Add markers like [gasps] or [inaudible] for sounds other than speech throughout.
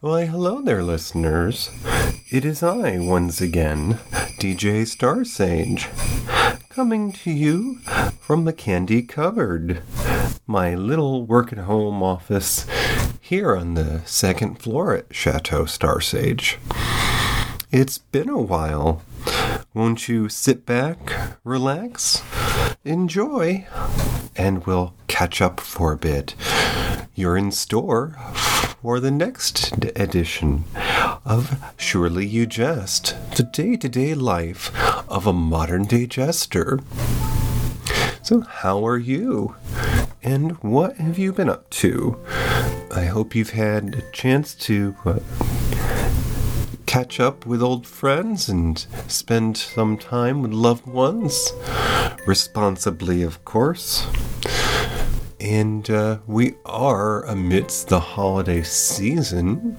Why, hello there, listeners. It is I, once again, DJ Star Sage, coming to you from the candy cupboard, my little work at home office here on the second floor at Chateau Star Sage. It's been a while. Won't you sit back, relax, enjoy, and we'll catch up for a bit. You're in store for the next edition of Surely You Jest, the day to day life of a modern day jester. So, how are you? And what have you been up to? I hope you've had a chance to uh, catch up with old friends and spend some time with loved ones. Responsibly, of course. And uh, we are amidst the holiday season.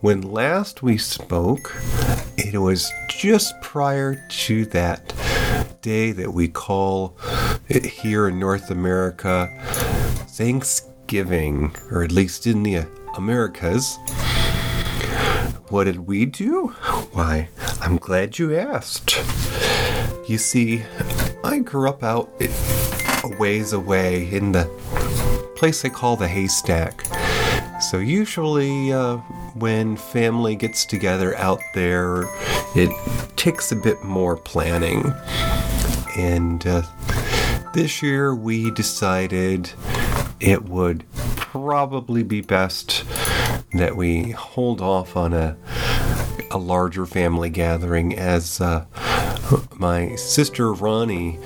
When last we spoke, it was just prior to that day that we call it here in North America Thanksgiving, or at least in the Americas. What did we do? Why, I'm glad you asked. You see, I grew up out a ways away in the place they call the haystack. So, usually, uh, when family gets together out there, it takes a bit more planning. And uh, this year, we decided it would probably be best that we hold off on a a larger family gathering as uh, my sister Ronnie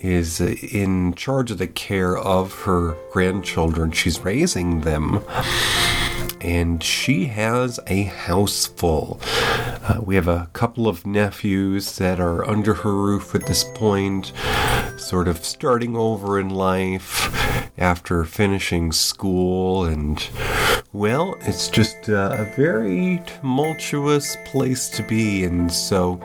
is in charge of the care of her grandchildren. She's raising them. And she has a house full. Uh, we have a couple of nephews that are under her roof at this point, sort of starting over in life after finishing school. And, well, it's just uh, a very tumultuous place to be. And so,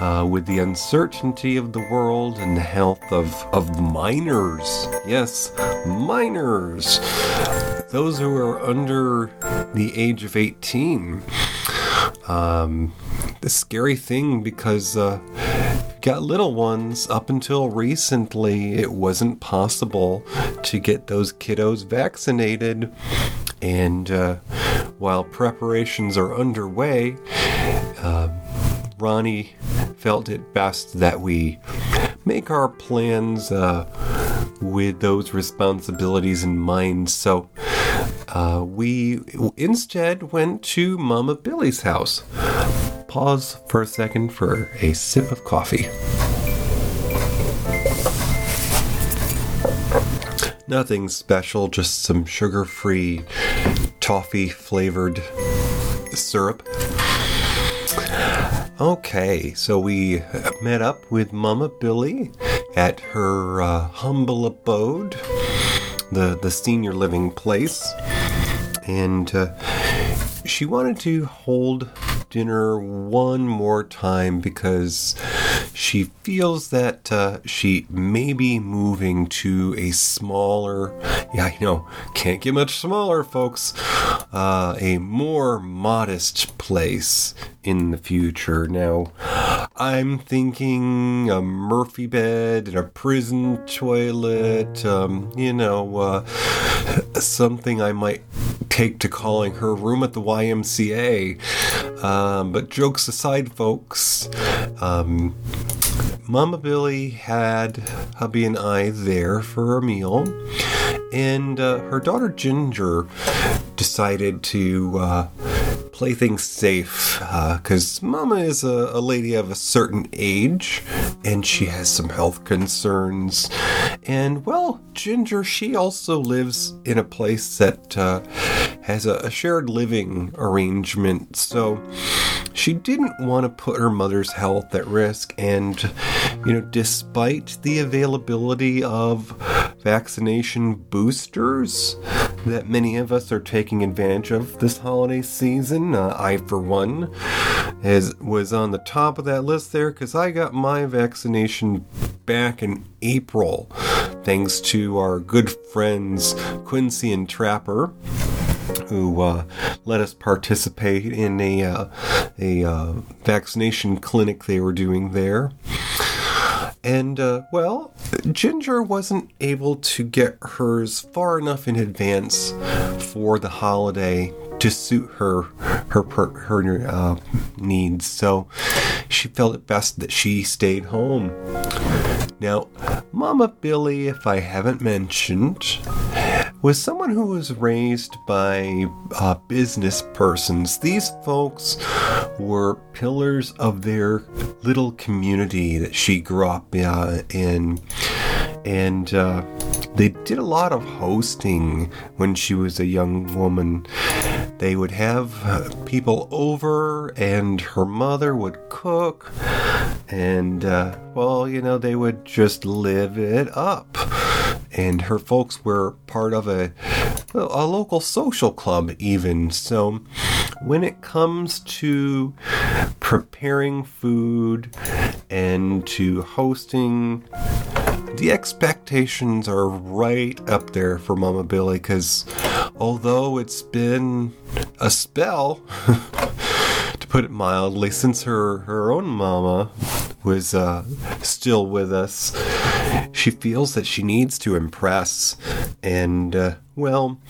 uh, with the uncertainty of the world and the health of, of minors. Yes, minors. Those who are under the age of 18. Um, the scary thing because uh, got little ones up until recently it wasn't possible to get those kiddos vaccinated and uh, while preparations are underway uh, ronnie felt it best that we make our plans uh, with those responsibilities in mind. So uh, we instead went to Mama Billy's house. Pause for a second for a sip of coffee. Nothing special, just some sugar free, toffee flavored syrup. Okay, so we met up with Mama Billy at her uh, humble abode, the, the senior living place, and uh, she wanted to hold dinner one more time because she feels that uh, she may be moving to a smaller, yeah, I know, can't get much smaller, folks, uh, a more modest place in the future. Now, I'm thinking a Murphy bed and a prison toilet, um, you know, uh, something I might take to calling her room at the YMCA. Um, but jokes aside, folks, um, Mama Billy had hubby and I there for a meal, and uh, her daughter Ginger decided to uh, play things safe because uh, Mama is a, a, lady of a certain age and she has some health concerns. And well, Ginger, she also lives in a place that uh, has a, a shared living arrangement. So she didn't want to put her mother's health at risk. And, you know, despite the availability of vaccination boosters that many of us are taking advantage of this holiday season, uh, I, for one, as was on the top of that list there because I got my vaccination back in April, thanks to our good friends Quincy and Trapper who uh, let us participate in a uh, a uh, vaccination clinic they were doing there. And, uh, well, Ginger wasn't able to get hers far enough in advance for the holiday to suit her her her uh, needs. So she felt it best that she stayed home. Now, Mama Billy, if I haven't mentioned, was someone who was raised by uh, business persons. These folks were pillars of their little community that she grew up uh, in. And uh, they did a lot of hosting when she was a young woman. They would have uh, people over, and her mother would cook, and, uh, well, you know, they would just live it up. And her folks were part of a, a local social club, even. So, when it comes to preparing food and to hosting the expectations are right up there for Mama Billy because although it's been a spell, [laughs] put it mildly, since her, her own mama was uh, still with us, she feels that she needs to impress. And, uh, well,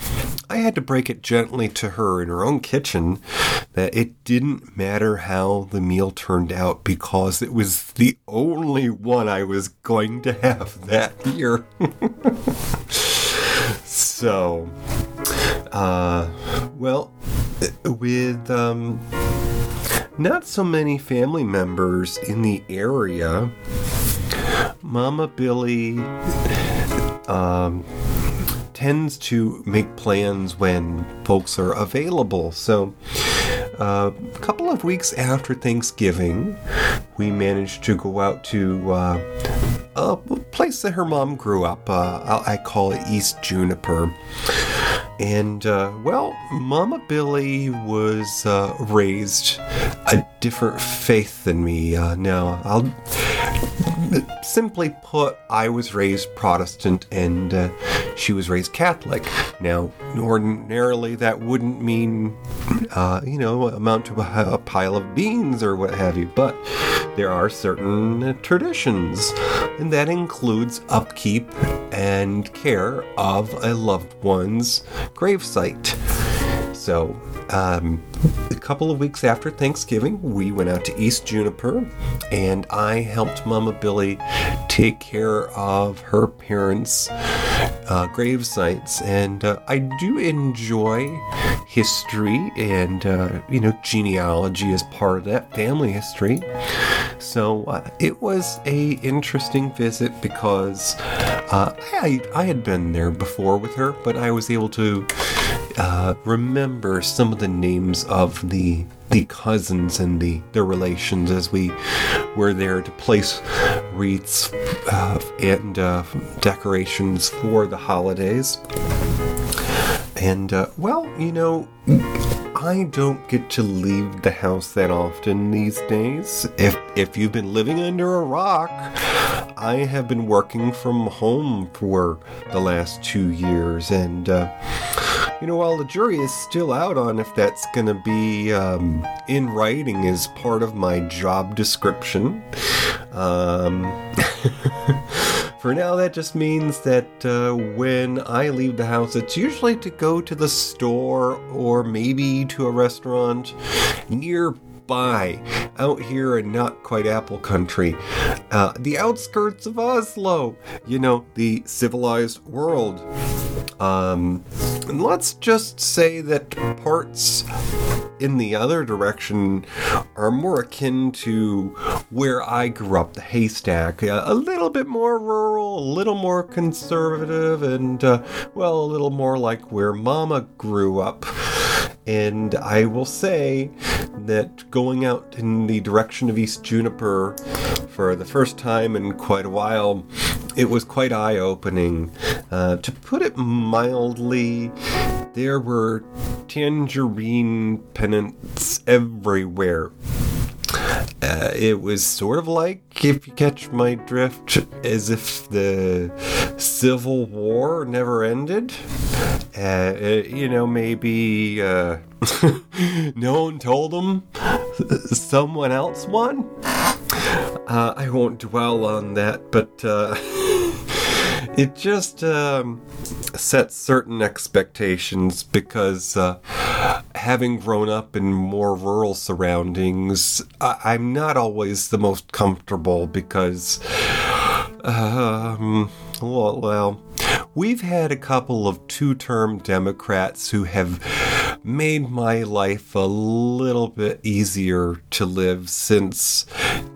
I had to break it gently to her in her own kitchen that it didn't matter how the meal turned out because it was the only one I was going to have that year. [laughs] so, uh, well, with um, not so many family members in the area, Mama Billy um, tends to make plans when folks are available. So, uh, a couple of weeks after Thanksgiving, we managed to go out to uh, a place that her mom grew up. Uh, I call it East Juniper. And, uh, well, Mama Billy was uh, raised a different faith than me. Uh, now, I'll simply put, I was raised Protestant and uh, she was raised Catholic. Now, ordinarily, that wouldn't mean, uh, you know, amount to a, a, pile of beans or what have you, but there are certain traditions, and that includes upkeep and care of a loved one's gravesite. So, um, a couple of weeks after Thanksgiving, we went out to East Juniper and I helped Mama Billy take care of her parents' uh, grave sites. And uh, I do enjoy history and, uh, you know, genealogy as part of that family history. So uh, it was a interesting visit because uh, I, I had been there before with her, but I was able to uh, remember some of the names of the the cousins and the the relations as we were there to place wreaths uh, and uh, decorations for the holidays. And uh, well, you know. I don't get to leave the house that often these days. If if you've been living under a rock, I have been working from home for the last two years, and uh, you know, while the jury is still out on if that's going to be um, in writing as part of my job description, um, [laughs] for now, that just means that uh, when I leave the house, it's usually to go to the store or maybe to a restaurant nearby out here in not quite Apple Country, uh, the outskirts of Oslo, you know, the civilized world. Um, let's just say that parts in the other direction are more akin to where I grew up, the haystack. A, little bit more rural, a little more conservative, and, uh, well, a little more like where Mama grew up. And I will say that going out in the direction of East Juniper for the first time in quite a while, it was quite eye opening. Uh, to put it mildly, there were tangerine pennants everywhere. uh, it was sort of like, if you catch my drift, as if the Civil War never ended. Uh, uh you know, maybe uh, [laughs] no one told them someone else won. [laughs] Uh, I won't dwell on that, but uh, [laughs] it just um, sets certain expectations because uh, having grown up in more rural surroundings, I- am not always the most comfortable because, um, well, well, we've had a couple of two term Democrats who have made my life a little bit easier to live since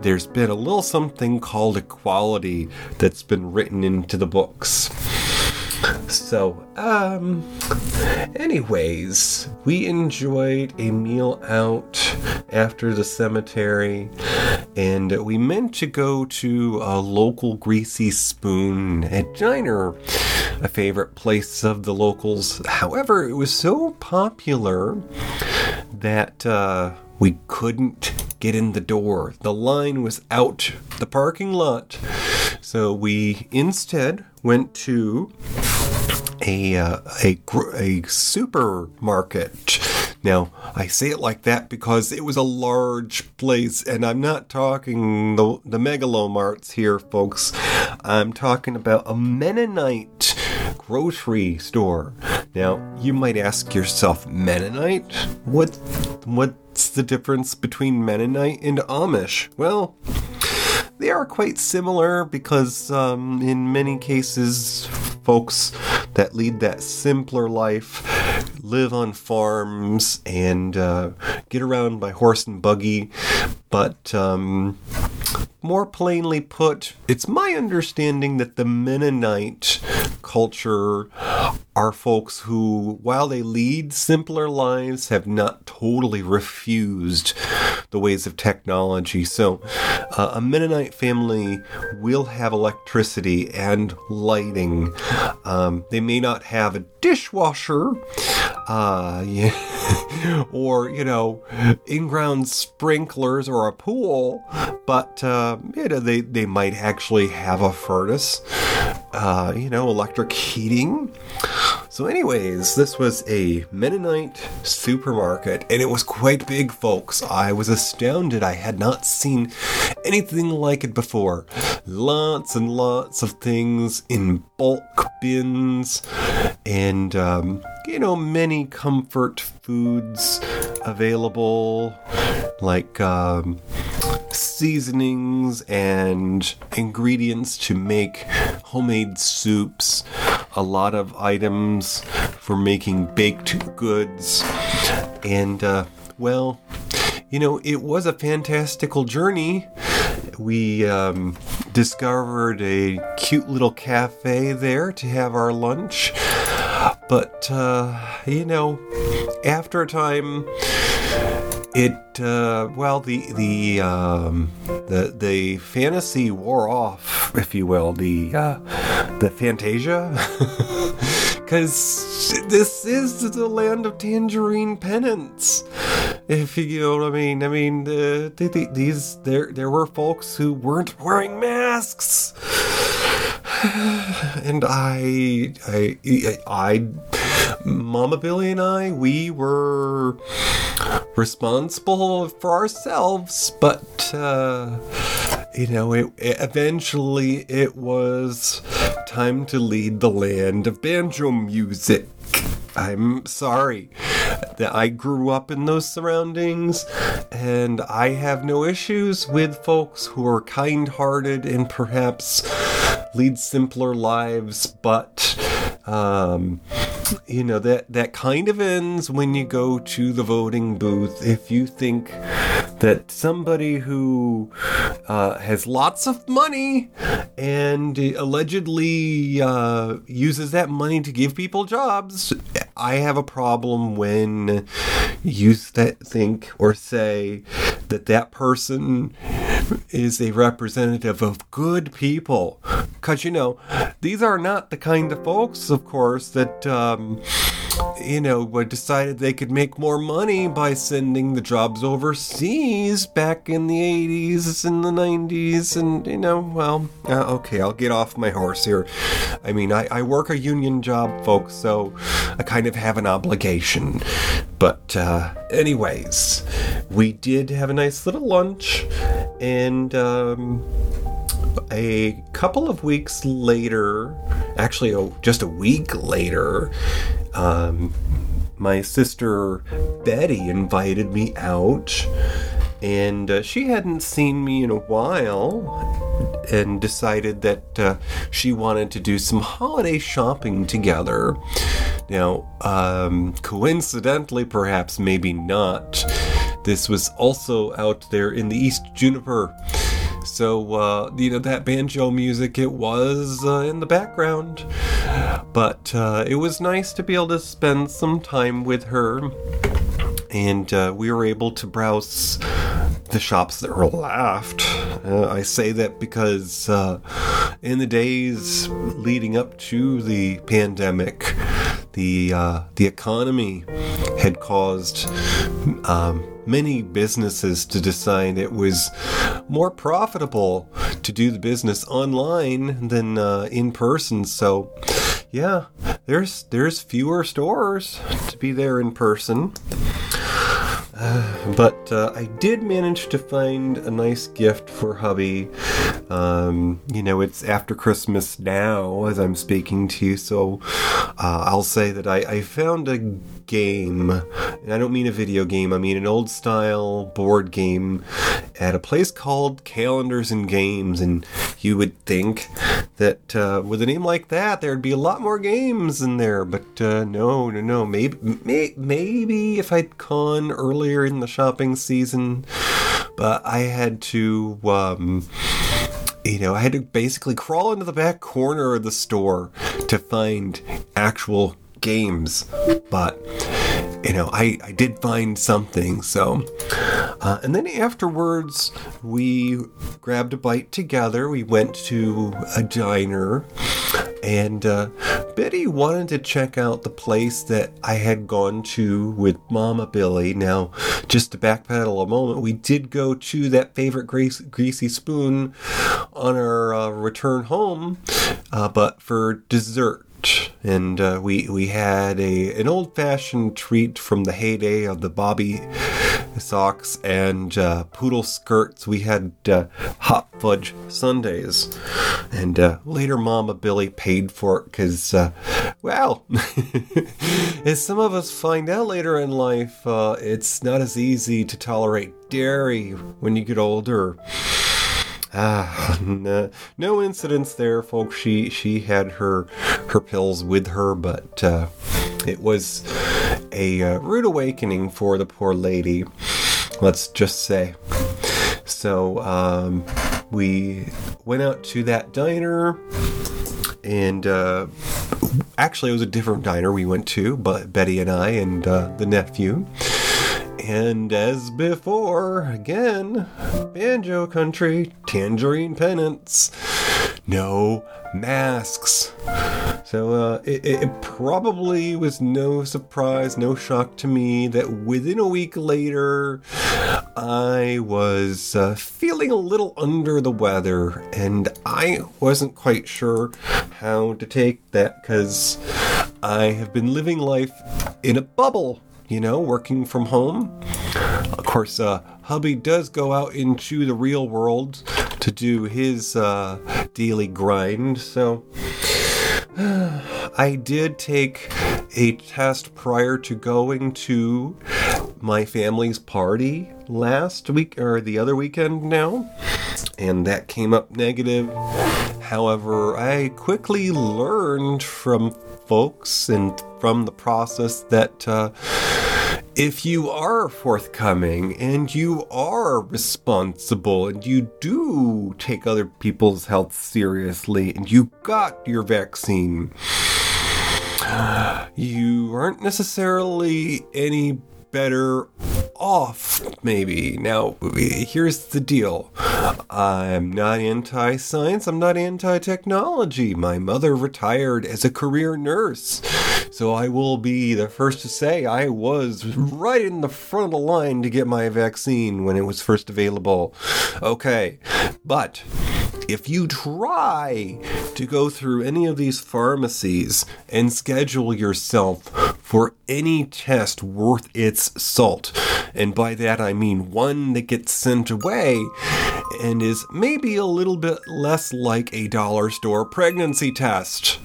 there's been a little something called equality that's been written into the books. So, um, anyways, we enjoyed a meal out after the cemetery, and we meant to go to a local greasy spoon at Diner, a favorite place of the locals. However, it was so popular that uh, we couldn't get in the door. The line was out the parking lot. So we instead went to a uh, a a supermarket. Now, I say it like that because it was a large place, and I'm not talking the, the megalomarts here, folks. I'm talking about a Mennonite grocery store. Now, you might ask yourself, Mennonite? What, what's the difference between Mennonite and Amish? Well, they are quite similar because, um, in many cases, folks that lead that simpler life live on farms and uh, get around by horse and buggy. But um, more plainly put, it's my understanding that the Mennonite culture are folks who, while they lead simpler lives, have not totally refused the ways of technology. So, uh, a Mennonite family will have electricity and lighting. Um, they may not have a dishwasher, uh, [laughs] yeah, or you know, in-ground sprinklers or a pool, but uh, you know they they might actually have a furnace. Uh, you know, electric heating. So, anyways, this was a Mennonite supermarket, and it was quite big, folks. I was astounded. I had not seen anything like it before. Lots and lots of things in bulk bins, and, um, you know, many comfort foods available, like, um, seasonings and ingredients to make homemade soups, a lot of items for making baked goods, and uh, well, you know, it was a fantastical journey. We um, discovered a cute little cafe there to have our lunch. But, uh, you know, after a time, it uh, well the the um, the the fantasy wore off, if you will, the uh, the Fantasia, [laughs] because this is the land of tangerine penance. If you know what I mean, I mean uh, these there there were folks who weren't wearing masks, [sighs] and I I I Mama Billy and I we were responsible for ourselves, but uh, you know, it, it, eventually it was time to lead the land of banjo music. I'm sorry that I grew up in those surroundings, and I have no issues with folks who are kind hearted and perhaps lead simpler lives, but um, you know that that kind of ends when you go to the voting booth. If you think that somebody who uh, has lots of money and allegedly uh, uses that money to give people jobs, I have a problem when you th- think or say that that person is a representative of good people. Because, you know, these are not the kind of folks, of course, that um, you know, decided they could make more money by sending the jobs overseas back in the 80s and the 90s. And, you know, well, uh, okay, I'll get off my horse here. I mean, I, I work a union job, folks, so I kind of have an obligation. But, uh, anyways, we did have a nice little lunch, and, um, a couple of weeks later, actually, just a week later, um, my sister Betty invited me out, and uh, she hadn't seen me in a while and decided that uh, she wanted to do some holiday shopping together. Now, um, coincidentally, perhaps, maybe not, this was also out there in the East Juniper so, uh, you know, that banjo music, it was uh, in the background. But uh, it was nice to be able to spend some time with her. And uh, we were able to browse the shops that were left. Uh, I say that because uh, in the days leading up to the pandemic, the uh, the economy had caused um, many businesses to decide it was more profitable to do the business online than uh, in person. So, yeah, there's there's fewer stores to be there in person. Uh, but uh, I did manage to find a nice gift for hubby. Um, you know, it's after Christmas now as I'm speaking to you, so uh, I'll say that I, I found a game, and I don't mean a video game, I mean an old style board game at a place called Calendars and Games. And you would think that uh, with a name like that, there'd be a lot more games in there, but uh, no, no, no. Maybe, may, maybe if I'd gone earlier in the shopping season, but I had to. Um, you know, I had to basically crawl into the back corner of the store to find actual games. But, you know, I, I did find something. So, uh, and then afterwards, we grabbed a bite together. We went to a diner. And uh, Betty wanted to check out the place that I had gone to with Mama Billy. Now, just to backpedal a moment, we did go to that favorite greasy spoon on our uh, return home, uh, but for dessert and uh, we we had a an old fashioned treat from the heyday of the Bobby socks and uh, poodle skirts. We had uh, hot fudge sundaes, and uh, later Mama Billy paid for it because, uh, well, [laughs] as some of us find out later in life, uh, it's not as easy to tolerate dairy when you get older. Ah, [laughs] no, no incidents there, folks. She she had her her pills with her, but uh, it was a uh, rude awakening for the poor lady. Let's just say. So um, we went out to that diner, and uh, actually it was a different diner we went to, but Betty and I and uh, the nephew. And as before, again, Banjo Country, Tangerine Penance, no masks. So uh, it, it, probably was no surprise, no shock to me that within a week later, I was uh, feeling a little under the weather, and I wasn't quite sure how to take that because I have been living life in a bubble you know, working from home. Of course, uh, hubby does go out into the real world to do his uh, daily grind, so [sighs] I did take a test prior to going to my family's party last week or the other weekend now, and that came up negative. However, I quickly learned from folks and from the process that uh, if you are forthcoming and you are responsible and you do take other people's health seriously and you got your vaccine, you aren't necessarily any better off, maybe. Now, here's the deal I'm not anti science, I'm not anti technology. My mother retired as a career nurse. So I will be the first to say I was right in the front of the line to get my vaccine when it was first available. Okay, but if you try to go through any of these pharmacies and schedule yourself for any test worth its salt, and by that I mean one that gets sent away and is maybe a little bit less like a dollar store pregnancy test.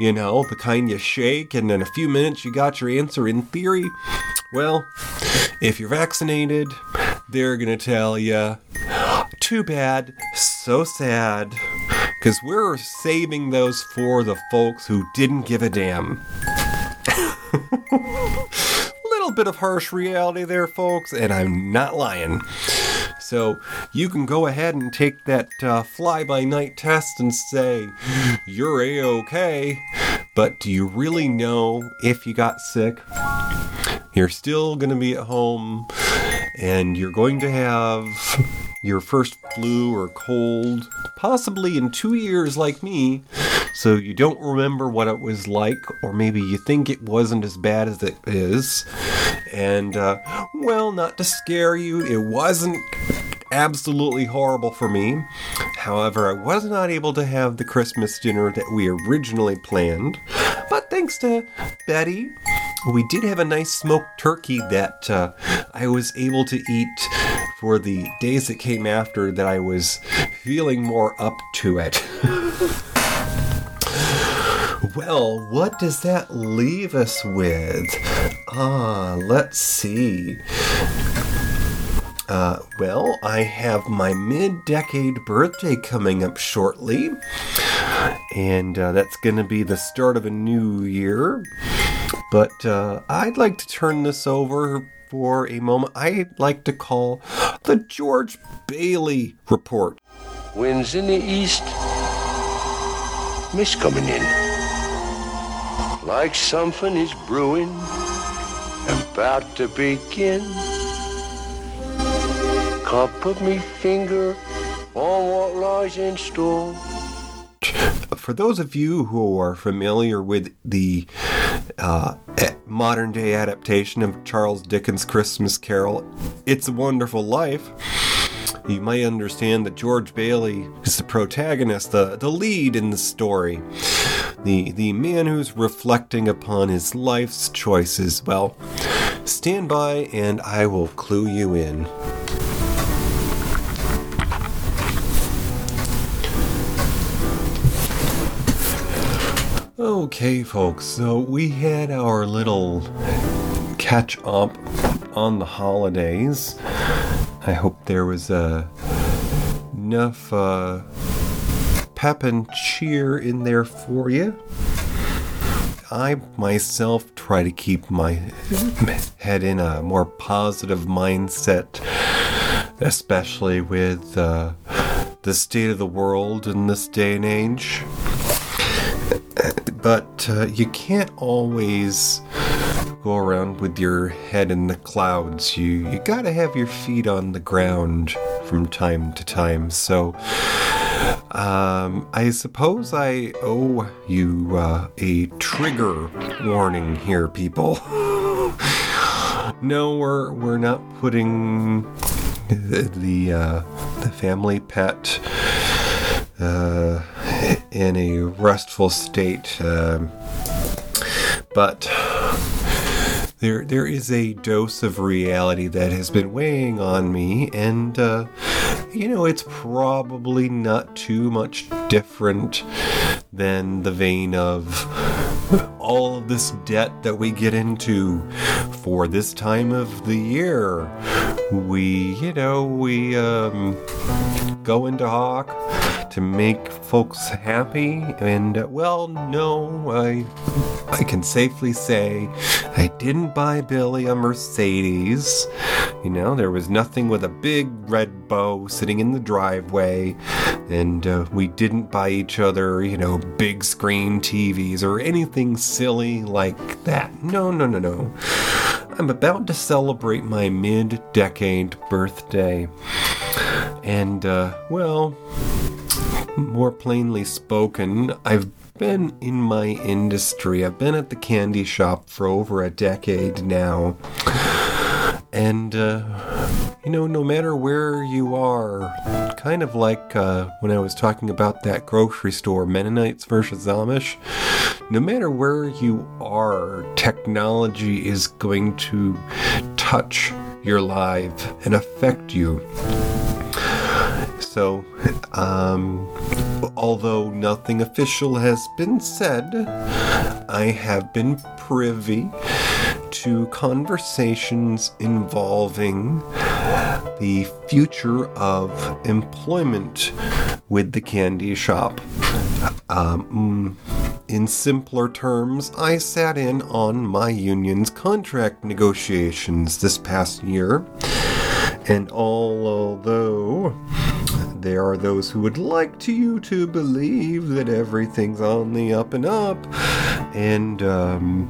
You know, the kind you shake and in a few minutes you got your answer in theory. Well, if you're vaccinated, they're going to tell you too bad, so sad, because we're saving those for the folks who didn't give a damn. [laughs] Little bit of harsh reality there, folks, and I'm not lying. So you can go ahead and take that uh, fly by night test and say, you're a okay, but do you really know if you got sick? You're still going to be at home and you're going to have your first flu or cold, possibly in two years, like me, so you don't remember what it was like, or maybe you think it wasn't as bad as it is. And, uh, well, not to scare you, it wasn't absolutely horrible for me. However, I was not able to have the Christmas dinner that we originally planned. But thanks to Betty, we did have a nice smoked turkey that uh, I was able to eat for the days that came after that I was feeling more up to it. [laughs] well, what does that leave us with? Ah, let's see. Uh, well, I have my mid decade birthday coming up shortly, and uh, that's going to be the start of a new year. But uh, I'd like to turn this over for a moment. I'd like to call the George Bailey Report. Winds in the east, mist coming in. Like something is brewing, about to begin. Can't put me finger on what lies in store. For those of you who are familiar with the uh, modern day adaptation of Charles Dickens' Christmas Carol, It's a Wonderful Life, you might understand that George Bailey is the protagonist, the, the lead in the story. The, the man who's reflecting upon his life's choices. Well, stand by and I will clue you in. Okay, folks, so we had our little catch up on the holidays. I hope there was uh, enough uh, pep and cheer in there for you. I myself try to keep my head in a more positive mindset, especially with uh, the state of the world in this day and age [laughs] but uh, you can't always go around with your head in the clouds. You you gotta have your feet on the ground from time to time. So, um, I suppose I owe you uh, a trigger warning here, people. [laughs] no, we're we're not putting the the, uh, the family pet. Uh, in a restful state. Um, but there there is a dose of reality that has been weighing on me, and uh, you know it's probably not too much different than the vein of all of this debt that we get into for this time of the year. We, you know, we um, go into Hawk to make folks happy. And well, no, I I can safely say I didn't buy Billy a Mercedes. You know, there was nothing with a big red bow sitting in the driveway, and uh, we didn't buy each other, you know, big screen TVs or anything silly like that. No, no, no, no. I'm about to celebrate my mid decade birthday. And, uh, well, more plainly spoken, I've been in my industry. I've been at the candy shop for over a decade now. And, uh, you know, no matter where you are, kind of like uh, when I was talking about that grocery store, Mennonites versus Amish, no matter where you are, technology is going to touch your life and affect you. So, [laughs] um, although nothing official has been said, I have been privy to conversations involving the future of employment with the candy shop. Um, in simpler terms, I sat in on my union's contract negotiations this past year, and although there are those who would like to you to believe that everything's on the up and up, and um,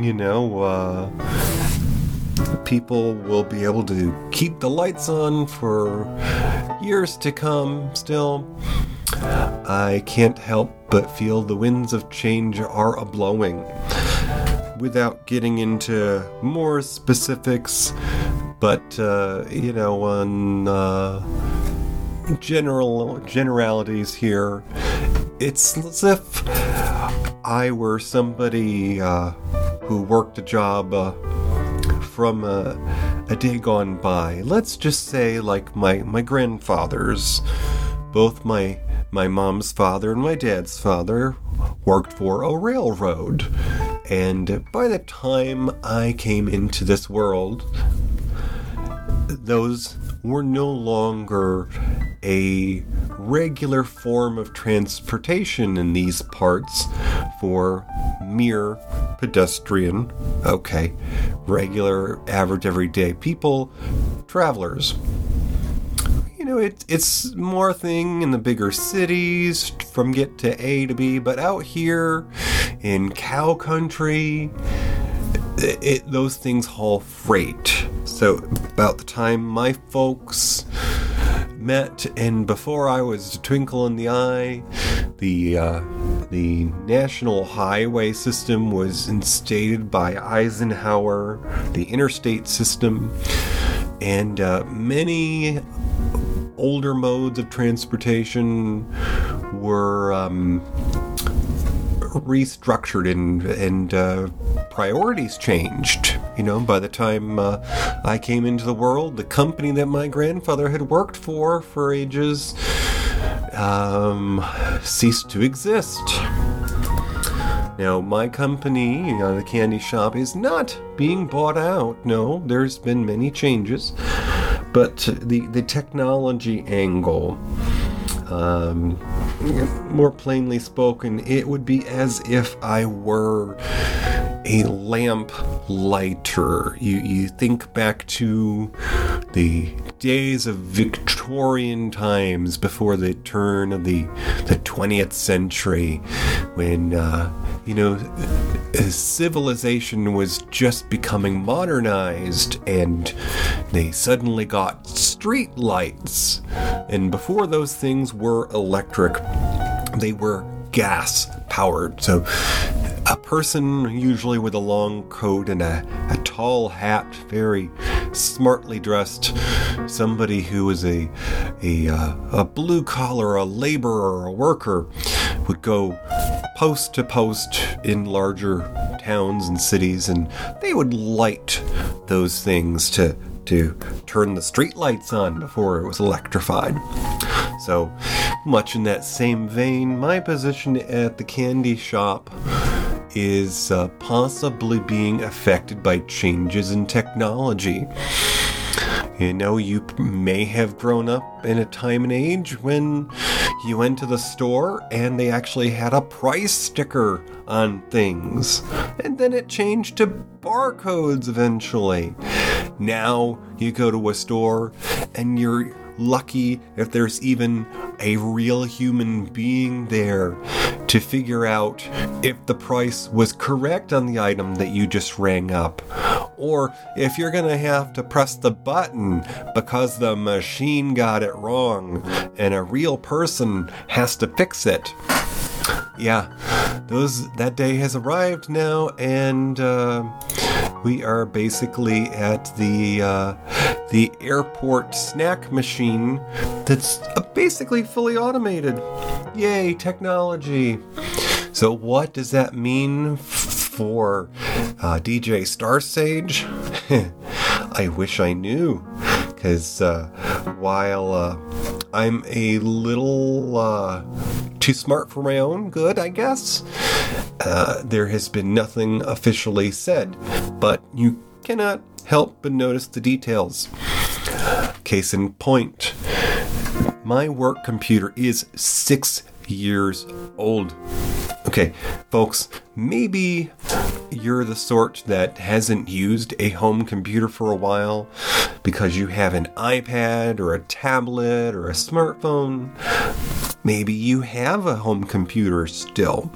you know, uh, people will be able to keep the lights on for years to come. Still, I can't help but feel the winds of change are a blowing. Without getting into more specifics, but uh, you know, on uh, general generalities here, it's as if I were somebody uh, who worked a job uh, from a, a day gone by. Let's just say, like my my grandfathers, both my my mom's father and my dad's father worked for a railroad. And by the time I came into this world, those were no longer a regular form of transportation in these parts for mere pedestrian, okay, regular, average, everyday people, travelers. You know, it, it's more thing in the bigger cities from get to A to B, but out here in cow country, it, it, those things haul freight. So, about the time my folks met, and before I was a twinkle in the eye, the uh, the national highway system was instated by Eisenhower, the interstate system, and uh, many older modes of transportation were um, restructured and and uh, priorities changed. You know, by the time uh, I came into the world, the company that my grandfather had worked for for ages um, ceased to exist. Now, my company, you know, the candy shop, is not being bought out. No, there's been many changes, but the the technology angle. Um, more plainly spoken, it would be as if I were a lamp lighter. You, you think back to the days of Victorian times before the turn of the, the 20th century when, uh, you know, civilization was just becoming modernized and they suddenly got street lights. And before those things were electric, they were gas powered. So a person, usually with a long coat and a, a tall hat, very smartly dressed, somebody who was a a, uh, a blue collar, a laborer, a worker, would go post to post in larger towns and cities, and they would light those things to to turn the street lights on before it was electrified. So, much in that same vein, my position at the candy shop is uh, possibly being affected by changes in technology. You know, you may have grown up in a time and age when you went to the store and they actually had a price sticker on things. And then it changed to barcodes eventually. Now you go to a store and you're lucky if there's even a real human being there to figure out if the price was correct on the item that you just rang up or if you're gonna have to press the button because the machine got it wrong and a real person has to fix it. Yeah, those that day has arrived now, and uh, we are basically at the uh, the airport snack machine that's uh, basically fully automated. Yay, technology! So, what does that mean for uh, DJ Star Sage? [laughs] I wish I knew, because uh, while uh, I'm a little uh, too smart for my own good, I guess, uh, there has been nothing officially said, but you cannot help but notice the details. Case in point, my work computer is six years old. Okay, folks, maybe you're the sort that hasn't used a home computer for a while because you have an iPad or a tablet or a smartphone. Maybe you have a home computer still.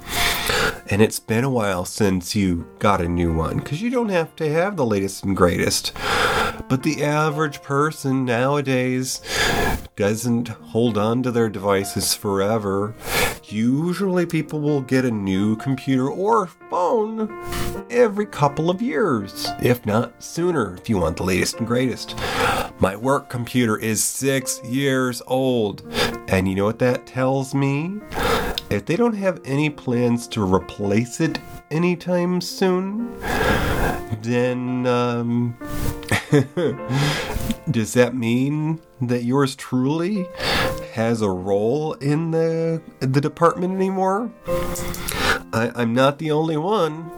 And it's been a while since you got a new one because you don't have to have the latest and greatest. But the average person nowadays doesn't hold on to their devices forever. Usually, people will get a new computer or phone every couple of years, if not sooner, if you want the latest and greatest. My work computer is six years old, and you know what that tells me? If they don't have any plans to replace it anytime soon, then um, [laughs] does that mean that yours truly has a role in the the department anymore? I, I'm not the only one.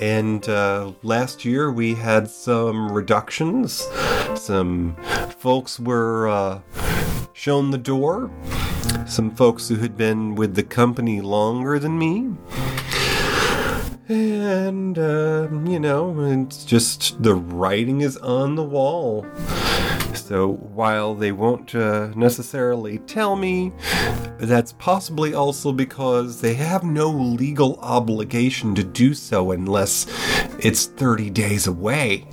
And uh, last year we had some reductions. Some folks were uh, shown the door. Some folks who had been with the company longer than me. And, uh, you know, it's just the writing is on the wall. So while they won't uh, necessarily tell me, that's possibly also because they have no legal obligation to do so unless it's 30 days away.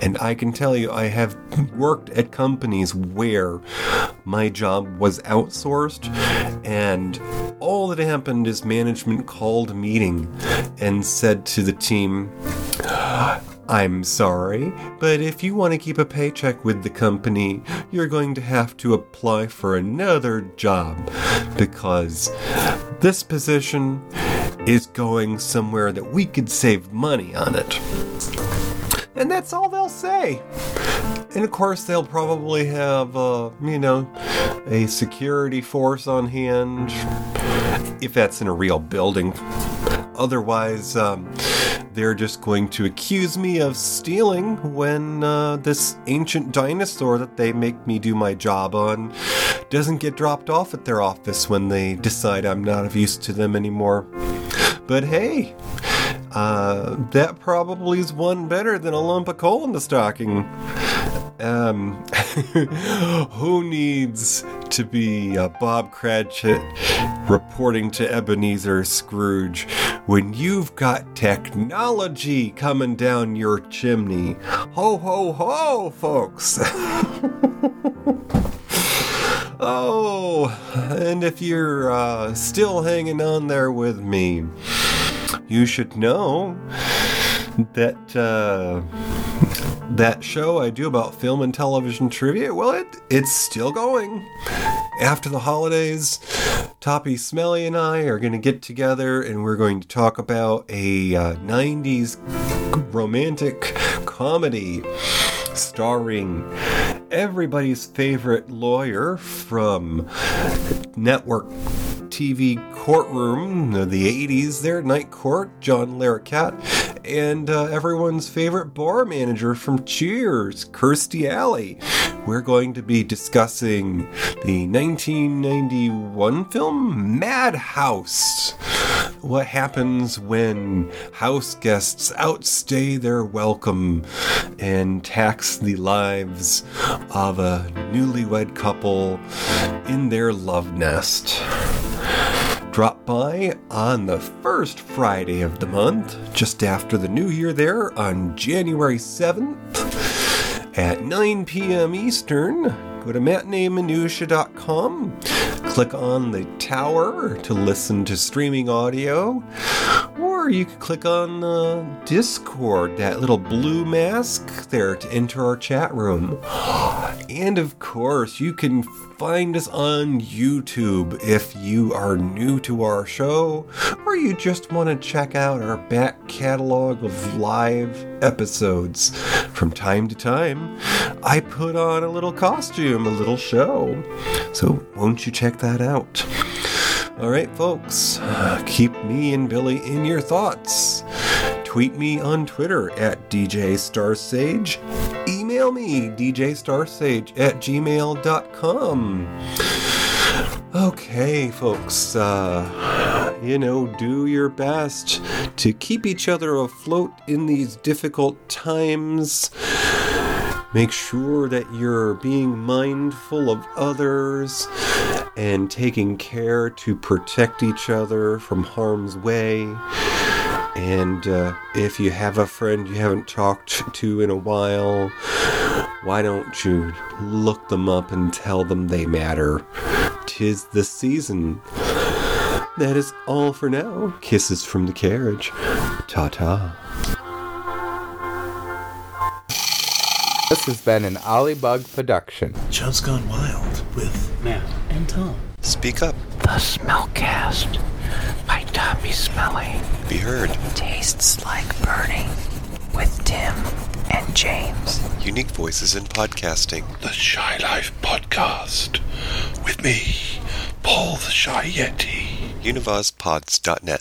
And I can tell you, I have worked at companies where my job was outsourced, and all that happened is management called a meeting and said to the team, I'm sorry, but if you want to keep a paycheck with the company, you're going to have to apply for another job because this position is going somewhere that we could save money on it. And that's all they'll say. And of course, they'll probably have, uh, you know, a security force on hand if that's in a real building. Otherwise, um, they're just going to accuse me of stealing when uh, this ancient dinosaur that they make me do my job on doesn't get dropped off at their office when they decide I'm not of use to them anymore. But hey, uh, that probably is one better than a lump of coal in the stocking. Um, [laughs] who needs to be uh, Bob Cratchit reporting to Ebenezer Scrooge when you've got technology coming down your chimney? Ho, ho, ho, folks! [laughs] oh, and if you're uh, still hanging on there with me, you should know that uh, that show I do about film and television trivia, well, it it's still going. After the holidays, Tommy Smelly and I are going to get together and we're going to talk about a uh, 90s romantic comedy starring everybody's favorite lawyer from network TV courtroom, of the 80s there, Night Court, John Larroquette, and uh, everyone's favorite bar manager from Cheers, Kirstie Alley. We're going to be discussing the 1991 film Madhouse. What happens when house guests outstay their welcome and tax the lives of a newlywed couple in their love nest? Drop by on the first Friday of the month, just after the new year, there on January 7th at 9 p.m. Eastern. Go to matineeminutia.com, click on the tower to listen to streaming audio, or you could click on the Discord, that little blue mask there to enter our chat room. [gasps] And of course, you can find us on YouTube if you are new to our show or you just want to check out our back catalog of live episodes. From time to time, I put on a little costume, a little show. So, won't you check that out? All right, folks, uh, keep me and Billy in your thoughts. Tweet me on Twitter at DJ Starsage. Email me, djstarsage at gmail.com. Okay, folks, uh, you know, do your best to keep each other afloat in these difficult times. Make sure that you're being mindful of others and taking care to protect each other from harm's way. And uh, if you have a friend you haven't talked to in a while, why don't you look them up and tell them they matter? Tis the season. That is all for now. Kisses from the carriage. Ta ta. This has been an Ollybug production. Chubb's Gone Wild with Matt and Tom. Speak up. The Smellcast by Tommy Smelly Be heard. tastes like burning with Tim and James. Unique voices in podcasting. the Shy Life Podcast with me, Paul the Shy Yeti. UnivazPods.net.